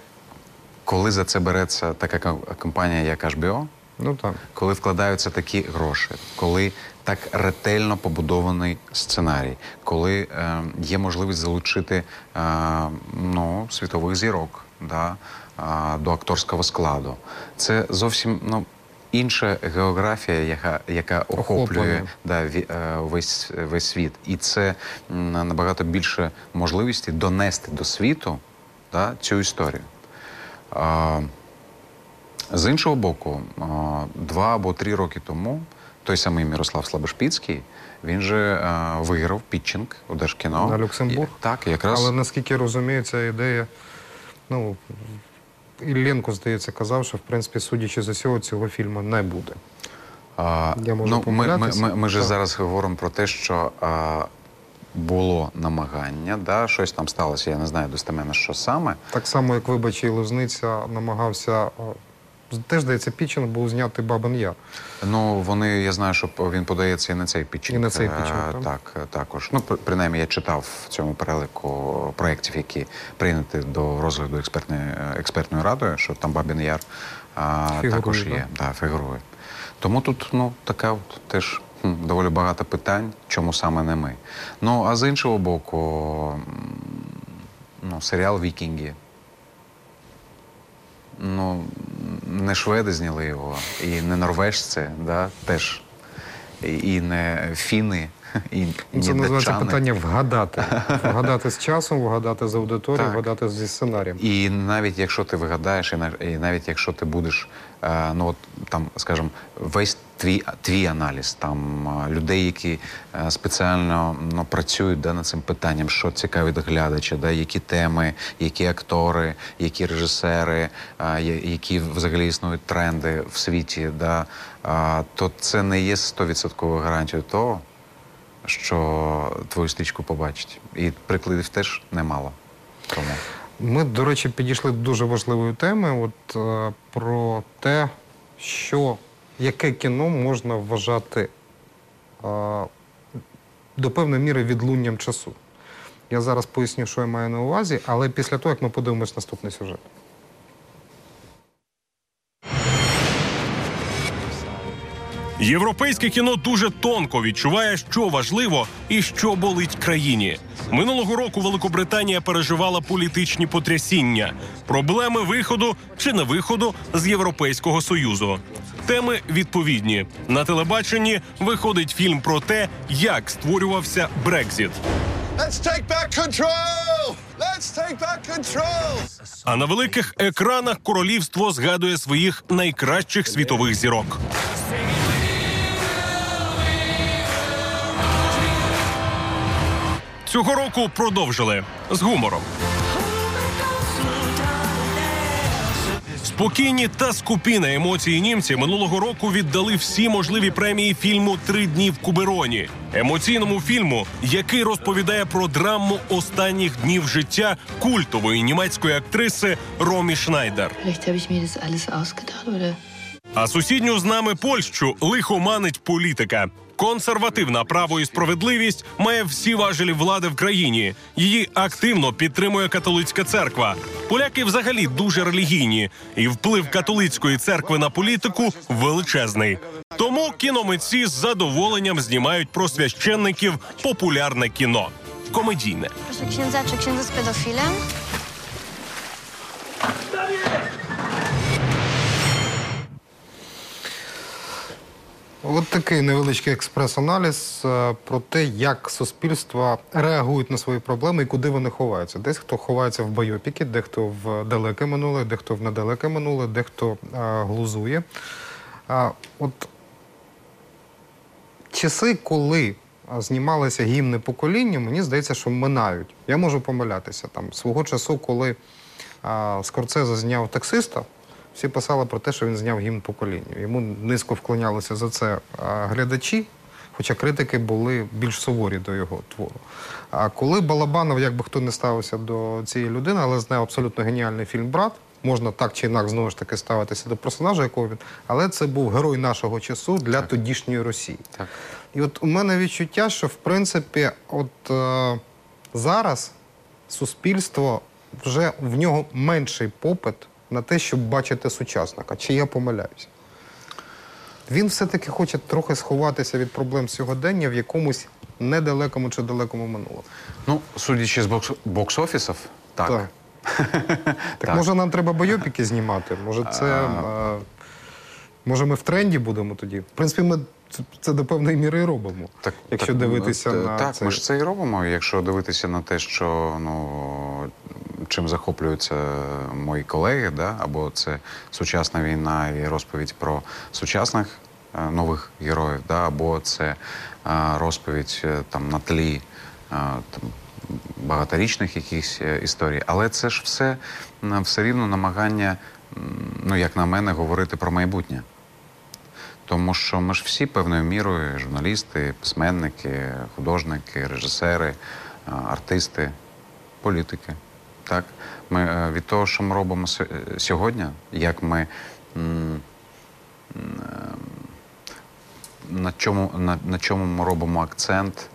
коли за це береться така компанія, як HBO, Ну так. коли вкладаються такі гроші, коли так ретельно побудований сценарій, коли е, є можливість залучити е, ну, світових зірок да, е, до акторського складу, це зовсім ну, інша географія, яка, яка охоплює да, е, весь, весь світ. І це набагато більше можливості донести до світу да, цю історію. А, з іншого боку, а, два або три роки тому той самий Мірослав Слабошпіцький, він же а, виграв пітчинг у Держкіно. На Люксембург? І- Так, якраз Але наскільки я розумію, ця ідея, ну, Ілленко, здається, казав, що в принципі, судячи з усього, цього фільму не буде. А, Я можу ну, ми, ми, помилятися. ми, ми ж Так. зараз говоримо про те, що а, було намагання, да, щось там сталося, я не знаю достеменно, що саме. Так само, як вибач, і Лозниця намагався. Теж, здається, пітчинг був знятий Бабин Яр. Ну, вони, я знаю, що він подається і на цей пітчинг. І на цей Е, пітчинг, так? Так, е, також. Ну, принаймні, я читав в цьому перелику проєктів, які прийняті до розгляду експертної, е, експертною радою, що там Бабін Яр а, Фігурує, також так? є, да, фігурує. Тому тут ну, така от теж доволі багато питань, чому саме не ми. Ну, а з іншого боку, ну, серіал Вікінги. Ну, не шведи зняли його, і не норвежці, да, теж. І, не фіни, і, Це називається датчани. питання вгадати. Вгадати з часом, вгадати з аудиторією, Так. вгадати зі сценарієм. І навіть якщо ти вигадаєш, і нав- і навіть якщо ти будеш, е, ну от там, скажімо, весь твій, твій аналіз, там е, людей, які е, спеціально ну, працюють да, над цим питанням, що цікавить глядача, да, які теми, які актори, які режисери, е, я- які взагалі існують тренди в світі, да, е, то це не є 100% гарантією того, що твою стрічку побачить. І прикладів теж немало. Тому. Ми, до речі, підійшли до дуже важливої теми от, е, про те, що яке кіно можна вважати е, до певної міри відлунням часу. Я зараз поясню, що я маю на увазі, але після того, як ми подивимось наступний сюжет. Європейське кіно дуже тонко відчуває, що важливо і що болить країні. Минулого року Великобританія переживала політичні потрясіння, проблеми виходу чи не виходу з Європейського союзу. Теми відповідні на телебаченні виходить фільм про те, як створювався Брекзіт. А на великих екранах королівство згадує своїх найкращих світових зірок. Цього року продовжили з гумором. Спокійні та скупі на емоції німці минулого року віддали всі можливі премії фільму Три дні в Кубероні, емоційному фільму, який розповідає про драму останніх днів життя культової німецької актриси Ромі Шнайдер. А сусідню з нами Польщу лихоманить політика. Консервативна право і справедливість має всі важелі влади в країні. Її активно підтримує католицька церква. Поляки взагалі дуже релігійні, і вплив католицької церкви на політику величезний. Тому кіномитці з задоволенням знімають про священників популярне кіно комедійне. Proszę księdza, czy księdza z pedofilem? От такий невеличкий експрес-аналіз е, про те, як суспільства реагують на свої проблеми і куди вони ховаються. Десь хто ховається в байопіки, дехто в далеке минуле, дехто в недалеке минуле, дехто е, глузує. А, от часи, коли знімалися гімни покоління, мені здається, що минають. Я можу помилятися. Там свого часу, коли а, Скорцезе зняв таксиста, всі писали про те, що він зняв гімн покоління. Йому низько вклонялися за це глядачі, хоча критики були більш суворі до його твору. А коли Балабанов, як би хто не ставився до цієї людини, але знає абсолютно геніальний фільм Брат. Можна так чи інакше знову ж таки ставитися до персонажа, якого він, але це був герой нашого часу для тодішньої Росії. Так. І от у мене відчуття, що в принципі, от е, зараз суспільство вже в нього менший попит на те, щоб бачити сучасника. Чи я помиляюся? Він все-таки хоче трохи сховатися від проблем сьогодення в якомусь недалекому чи далекому минулому. Ну, судячи з бокс- бокс-офісів, так. Так. Так, може нам треба бойопіки знімати? Може, це. е, може, ми в тренді будемо тоді? В принципі, ми це, це до певної міри і робимо. Так, якщо так, дивитися ну, на так, це. ми ж це і робимо. Якщо дивитися на те, що ну чим захоплюються мої колеги, да, або це сучасна війна і розповідь про сучасних е, нових героїв, да, або це е, розповідь е, там на тлі е, там, багаторічних якихось е, історій. Але це ж все, все рівно намагання, ну як на мене, говорити про майбутнє. Тому що ми ж всі певною мірою журналісти, письменники, художники, режисери, артисти, політики. Так? Ми е, від того, що ми робимо е, сьогодні, як ми е, на чому, на, на чому ми робимо акцент,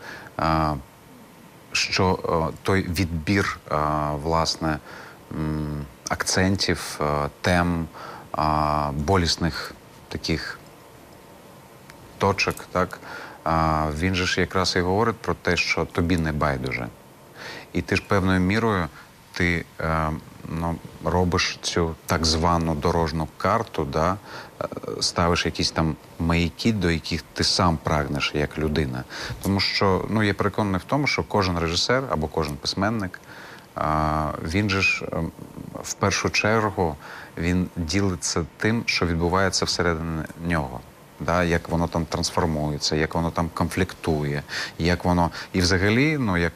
що е, той відбір е, власне акцентів, е, тем, болісних таких точок, так а, він же ж якраз і говорить про те, що тобі не байдуже. І ти ж певною мірою ти е, ну, робиш цю так звану дорожну карту, да, е, ставиш якісь там маяки, до яких ти сам прагнеш як людина. Тому що ну, я переконаний в тому, що кожен режисер або кожен письменник. А, Він же ж ем, в першу чергу він ділиться тим, що відбувається всередині нього. Да, як воно там трансформується, як воно там конфліктує, як воно. І взагалі, ну як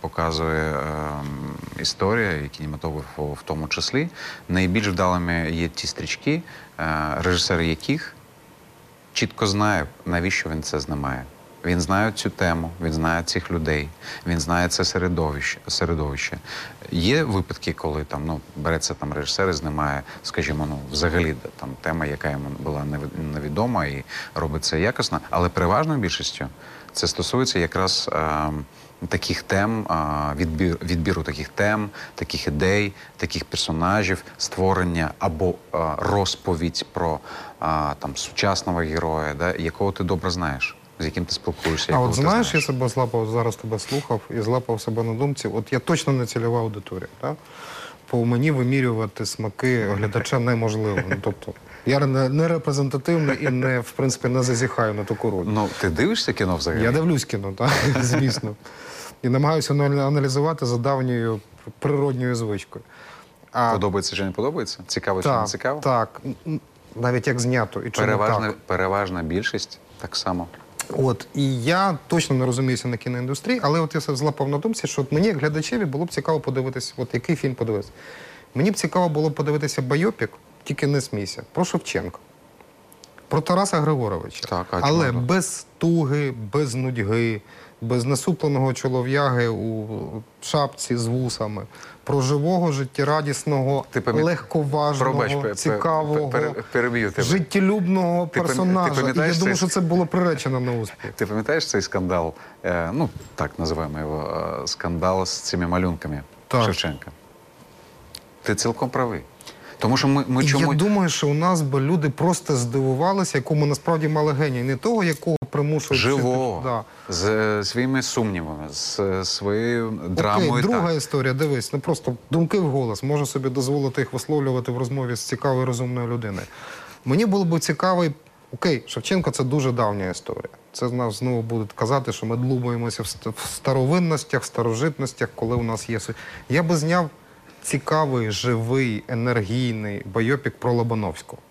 показує е, історія і кінематографу в тому числі, найбільш вдалими є ті стрічки, е, режисер яких чітко знає, навіщо він це знімає. Він знає цю тему, він знає цих людей, він знає це середовище. середовище. Є випадки, коли там ну береться там режисер і знімає, скажімо, ну взагалі там тема, яка йому була невідома, і робить це якісно, але переважною більшістю це стосується якраз. ем, Таких тем, відбір, відбіру таких тем, таких ідей, таких персонажів, створення або а, розповідь про а, там сучасного героя, да, якого ти добре знаєш, з яким ти спілкуєшся. А от знаєш, я себе злапав зараз тебе слухав і злапав себе на думці. От я точно не цільова аудиторія. Так? По мені вимірювати смаки глядача неможливо. Ну, тобто, я не, не репрезентативний і не, в принципі, не зазіхаю на таку роль. Ну, ти дивишся кіно взагалі? Я дивлюсь кіно, так, звісно. І намагаюся аналізувати за давньою природньою звичкою. А, Подобається чи не подобається? Цікаво чи не цікаво? так. Навіть як знято. І чому Переважна, так? переважна більшість так само. От і я точно не розуміюся на кіноіндустрії, але от я злапав на думці, що от мені, як глядачеві, було б цікаво подивитися, от який фільм подивитися. Мені б цікаво було подивитися байопік, тільки не смійся, про Шевченка, про Тараса Григоровича. Так, а але чому? без туги, без нудьги, без насупленого чолов'яги у шапці з вусами, про живого, життєрадісного, Ти пам'ят- легковажного, Пробач, пе- пе- цікавого, пере- переб'ю тебе. життєлюбного Ти пам'ят- ти персонажа. І я пам'ятаєш думаю, що це було приречено на успіх. Ти пам'ятаєш цей скандал? Е, ну, так називаємо його е, скандал з цими малюнками Так. Шевченка. Ти цілком правий. Тому що ми, ми І чому. Я думаю, що у нас би люди просто здивувалися, якому насправді мали генія. Не того, якого примушують Живого, Да. з своїми сумнівами, з своєю драмою. Окей, друга так. історія, дивись, ну просто думки в голос, можу собі дозволити їх висловлювати в розмові з цікавою розумною людиною. Мені було б цікаво, окей, Шевченко це дуже давня історія. Це нас знову будуть казати, що ми длубаємося в ст- в старовинностях, старожитностях, коли у нас є. Я би зняв цікавий, живий, енергійний байопік про Лобановського.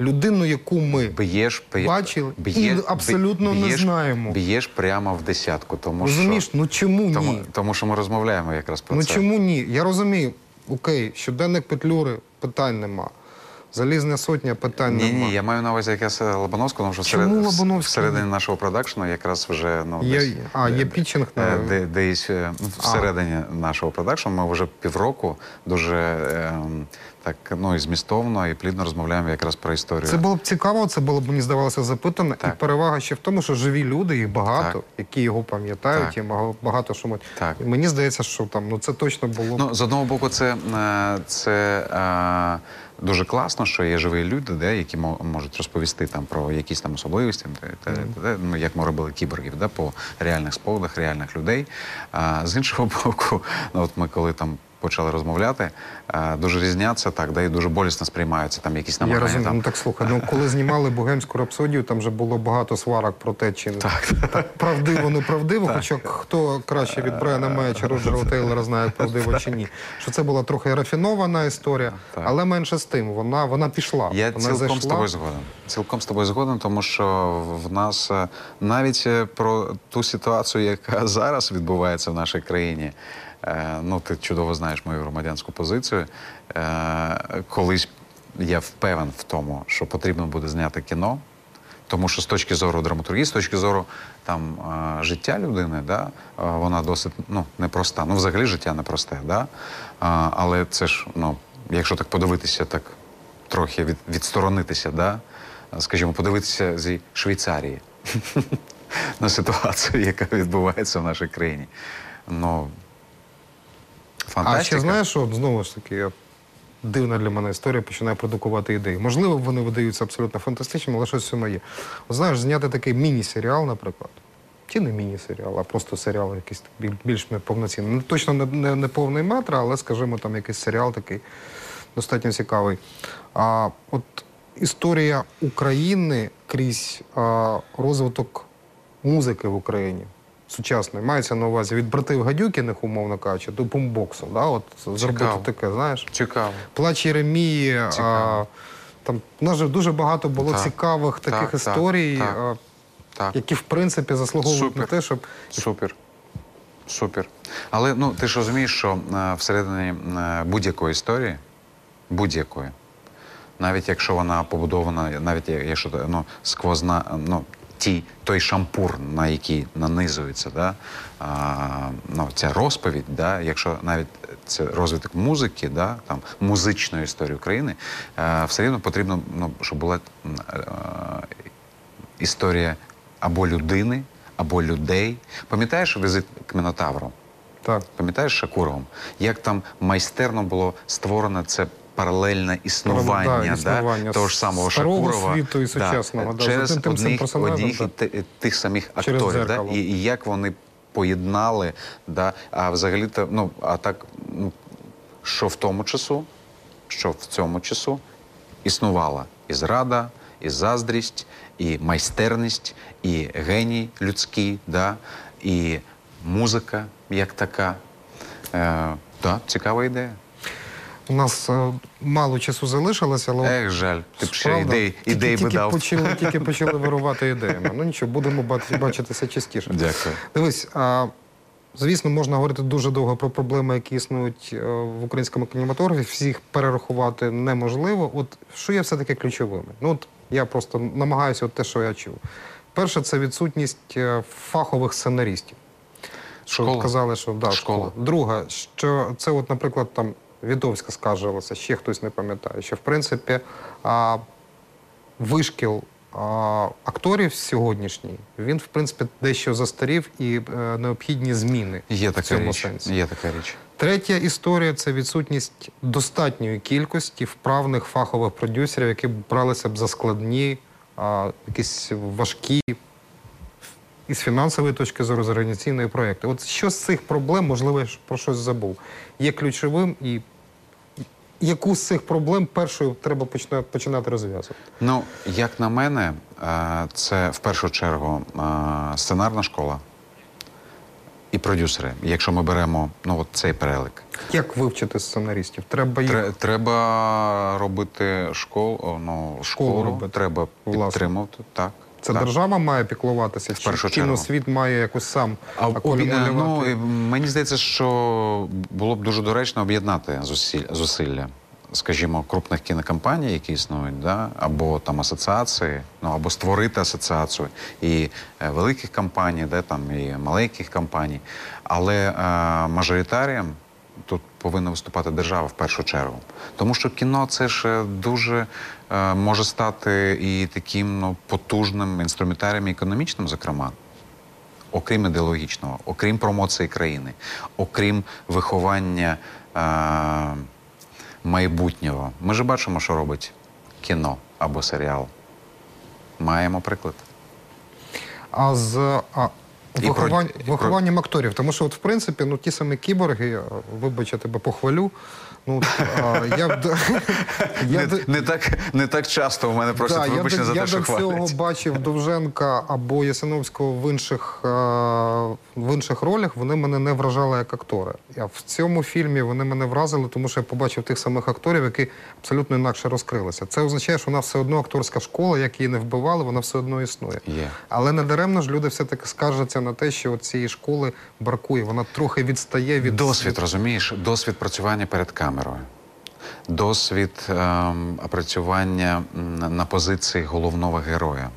Людину, яку ми Б'єш, б'є- Бачили б'є- і абсолютно не знаємо. Б'єш прямо в десятку, тому розумієш, що ну чому тому, ні? тому що ми розмовляємо якраз про Ну це. чому ні? Я розумію, окей, щоденник Петлюри питань нема. Залізна сотня питань Ні, ні, я маю на увазі якраз Лобановську, тому що Чому Лобановський? всередині нашого продакшну якраз вже ну, Є- десь, а, є де- на- е, де, десь е, ну, всередині нашого продакшну. Ми вже півроку дуже е, так ну і змістовно і плідно розмовляємо якраз про історію. Це було б цікаво, це було б, мені здавалося, запитане. Так. І перевага ще в тому, що живі люди, їх багато, Так. які його пам'ятають, і багато що ми. Так. І мені здається, що там ну це точно було. б. Ну, з одного боку, це, е, це е, дуже класно, що є живі люди, де, які мо- можуть розповісти там про якісь там особливості, де, де, де, ну, як ми робили кіборгів, де, по реальних спогадах, реальних людей. А з іншого боку, ну, от ми коли там. Почали розмовляти, е, дуже різняться так, да, і дуже болісно сприймаються там якісь намагання. Я розумію, там, ну так слухай. Ну коли знімали богемську рапсодію, там вже було багато сварок про те, чи так, правдиво, неправдиво. Хоча хто краще від Брайана Мея чи Роджера Тейлора знає, правдиво чи ні. Що це була трохи рафінована історія, Так. але менше з тим, вона, вона пішла. Я вона цілком зайшла. з тобою згоден. Цілком з тобою згоден, тому що в нас е, навіть е, про ту ситуацію, яка зараз відбувається в нашій країні. Е, Ну, ти чудово знаєш мою громадянську позицію. Е, Колись я впевнен в тому, що потрібно буде зняти кіно. Тому що з точки зору драматургії, з точки зору там е, життя людини, да, вона досить ну, непроста. Ну, взагалі життя непросте, да? Але це ж, ну, якщо так подивитися, так трохи від, відсторонитися, да? скажімо, подивитися зі Швейцарії на ситуацію, яка відбувається в нашій країні. Ну, фантастика. А ще знаєш, от знову ж таки, дивна для мене історія починає продукувати ідеї. Можливо, вони видаються абсолютно фантастичними, але щось воно є. От знаєш, зняти такий міні-серіал, наприклад. Чи не міні-серіал, а просто серіал якийсь більш повноцінний. Ну, точно не, не, не повний метр, але, скажімо, там якийсь серіал такий достатньо цікавий. А от історія України крізь а, розвиток музики в Україні сучасної мається на увазі від братів Гадюкіних, умовно кажучи, до бумбоксу. Да? От зробити Цікаво. таке, знаєш. Цікаво. Плач Єремії. А, там у нас же дуже багато було Так. цікавих таких Так, історій, так. а, Так. які в принципі заслуговують Супер. на те, щоб Супер. Супер. Але ну ти ж розумієш, що е, всередині е, будь-якої історії, будь-якої, навіть якщо вона побудована, навіть якщо ну, сквозна, ну, ті, той шампур, на який нанизується, да, а, ну, ця розповідь, да, якщо навіть це розвиток музики, да, там, музичної історії України, е, все рівно потрібно, ну, щоб була м, е, історія або людини, або людей. Пам'ятаєш візит к Мінотавру? так. Пам'ятаєш Шакуровим? Як там майстерно було створено це паралельне існування, Да, існування да, того ж самого старого Шакурова світу і сучасного, да, через тим- тим одних, персонажем, одних і тих самих акторів. Да? І, і як вони поєднали, да? а взагалі-то, ну, а так, ну, що в тому часу, що в цьому часу існувала і зрада, і заздрість, і майстерність, і геній людський, да? і музика як така. Е, да, цікава ідея. У нас е, мало часу залишилося, але Ех, жаль, ти б ще Правда, ідей, тільки- ідей би тільки дав. Почали, тільки почали вирувати ідеями. Ну нічого, будемо бачити- бачитися частіше. Дякую. Дивись, а, звісно, можна говорити дуже довго про проблеми, які існують е, в українському кінематографі. Всіх перерахувати неможливо. От що є все-таки ключовими? Ну от я просто намагаюся от те, що я чув. Перше, це відсутність е, фахових сценаристів. Що Школа. казали, що да, Школа. школа. Друге, що це, от, наприклад, там Відовська скаржилася, ще хтось не пам'ятає, що в принципі вишкіл акторів сьогоднішній, він, в принципі, дещо застарів і е, необхідні зміни Є в така цьому річ. сенсі. Є така річ. Третя історія це відсутність достатньої кількості вправних фахових продюсерів, які бралися б за складні, якісь важкі із фінансової точки зору, з організаційної проєкти. От що з цих проблем, можливо, я про щось забув, є ключовим і яку з цих проблем першою треба починати розв'язувати? Ну, як на мене, е, це в першу чергу е, сценарна школа, і продюсери. Якщо ми беремо ну, от цей перелик. Як вивчити сценаристів? Треба їх Треба робити школу, ну, школу, робити. треба підтримувати. Так. Це так. держава має піклуватися, чи кіносвіт має якось сам А акумулювати? ну, мені здається, що було б дуже доречно об'єднати зусилля, скажімо, крупних кінокомпаній, які існують, да? або там асоціації, ну або створити асоціацію і е, великих компаній, де там і маленьких компаній. Але е, мажоритарієм тут повинна виступати держава в першу чергу. Тому що кіно це ж е, дуже е, може стати і таким ну, потужним інструментарієм економічним, зокрема окрім ідеологічного, окрім промоції країни, окрім виховання е- майбутнього. Ми ж бачимо, що робить кіно або серіал. Маємо приклад. А з І про- вихованням акторів. Тому що, от, в принципі, ну ті самі кіборги, вибач, я тебе похвалю. Ну, а, я б я не, не, так, не так часто у мене просять Да, я вибачення до, за я те, що до цього бачив Довженка або Ясиновського в інших, в інших ролях. Вони мене не вражали як актори. А в цьому фільмі вони мене вразили, тому що я побачив тих самих акторів, які абсолютно інакше розкрилися. Це означає, що вона все одно акторська школа, як її не вбивали, вона все одно існує. Є. Але не даремно ж люди все-таки скаржаться на те, що цієї школи бракує. Вона трохи відстає від Досвід, розумієш? Досвід працювання перед камерою. Досвід ем, працювання на позиції головного героя.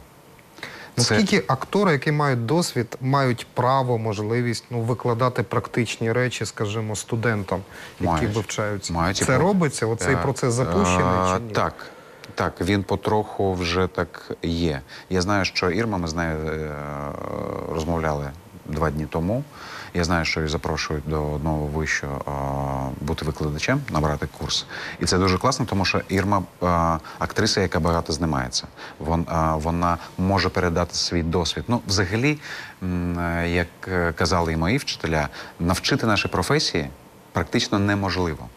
Наскільки актори, які мають досвід, мають право, можливість ну, викладати практичні речі, скажімо, студентам, які Мають. вивчаються? Мають Це робиться? Оцей процес запущений е, чи ні? Так. Так, він потроху вже так є. Я знаю, що Ірма, ми з нею е, розмовляли два дні тому. Я знаю, що її запрошують до одного е, бути викладачем, набрати курс. І це дуже класно, тому що Ірма актриса, яка багато знімається. Вон, е, вона може передати свій досвід. Ну, взагалі, як казали і мої вчителя, навчити наші професії практично неможливо.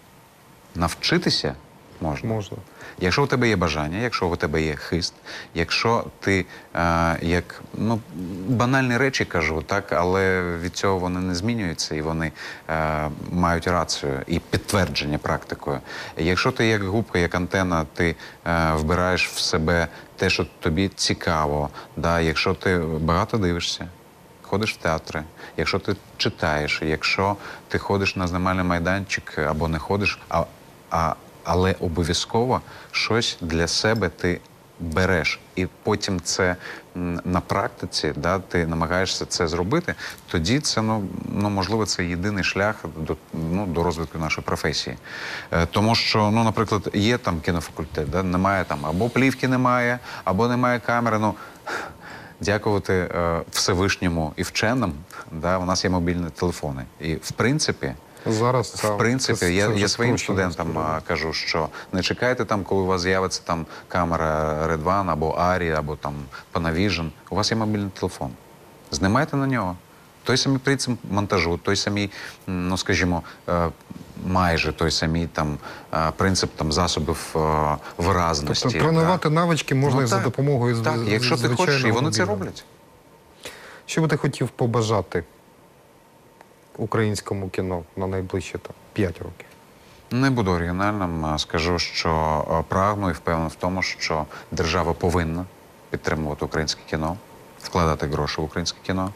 Навчитися можна. Можна. Якщо у тебе є бажання, якщо у тебе є хист, якщо ти е, як ну банальні речі кажу, так, але від цього вони не змінюються і вони е, мають рацію і підтвердження практикою. Якщо ти як губка, як антена, ти е, вбираєш в себе те, що тобі цікаво, да, якщо ти багато дивишся. Ходиш в театри, якщо ти читаєш, якщо ти ходиш на знімальний майданчик або не ходиш, а, а, але обов'язково щось для себе ти береш, і потім це на практиці, да, ти намагаєшся це зробити, тоді це ну, ну можливо це єдиний шлях до, ну, до розвитку нашої професії. Е, тому що, ну, наприклад, є там кінофакультет, да, немає там або плівки немає, або немає камери. Ну, Дякувати е, Всевишньому і вченим, да, у нас є мобільні телефони. І в принципі, Зараз це, в принципі, це- я, це я своїм студентам а, кажу, що не чекайте там, коли у вас з'явиться там камера Red One або Арі, або там Panavision. У вас є мобільний телефон. Знімайте на нього. Той самий принцип монтажу, той самий, ну скажімо, е, майже той самий там е, принцип там засобів е, виразності. Тобто тренувати навички можна Ну, і за так. допомогою з- Так, з- якщо ти хочеш, і вони це роблять. Що би ти хотів побажати українському кіно на найближчі там, 5 років? Не буду оригінальним. Скажу, що е, прагну і впевнений в тому, що держава повинна підтримувати українське кіно, вкладати гроші в українське кіно.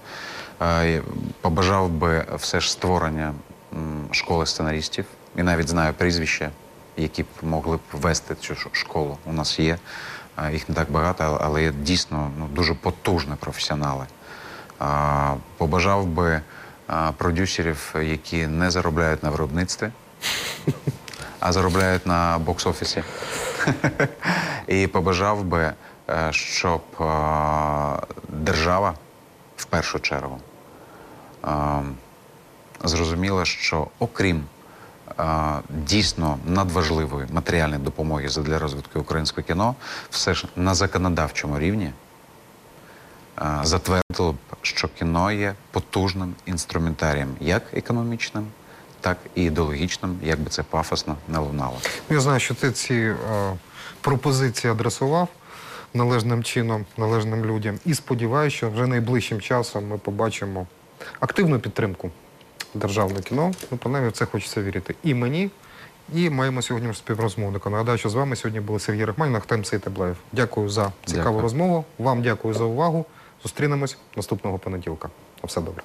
Е, Побажав би все ж створення школи сценаристів. І навіть знаю прізвища, які б могли б вести цю школу. У нас є. Е, Їх не так багато, але- є дійсно ну, дуже потужні професіонали. Побажав би продюсерів, які не заробляють на виробництві, а заробляють на бокс-офісі. І побажав би, е, щоб е, держава в першу чергу е, зрозуміла, що окрім дійсно надважливої матеріальної допомоги для розвитку українського кіно, все ж на законодавчому рівні затвердило б, що кіно є потужним інструментарієм, як економічним, так і ідеологічним, як би це пафосно не лунало. Я знаю, що ти ці е, пропозиції адресував належним чином, належним людям. І сподіваюся, що вже найближчим часом ми побачимо активну підтримку державного кіно. Ну, принаймні, в це хочеться вірити. І мені, і моєму сьогоднішньому співрозмовнику. Нагадаю, що з вами сьогодні були Сергій Рахманін, Ахтем Сейтаблаєв. Дякую за цікаву Дякую. розмову. Вам дякую за увагу. Зустрінемось наступного понеділка. На все добре.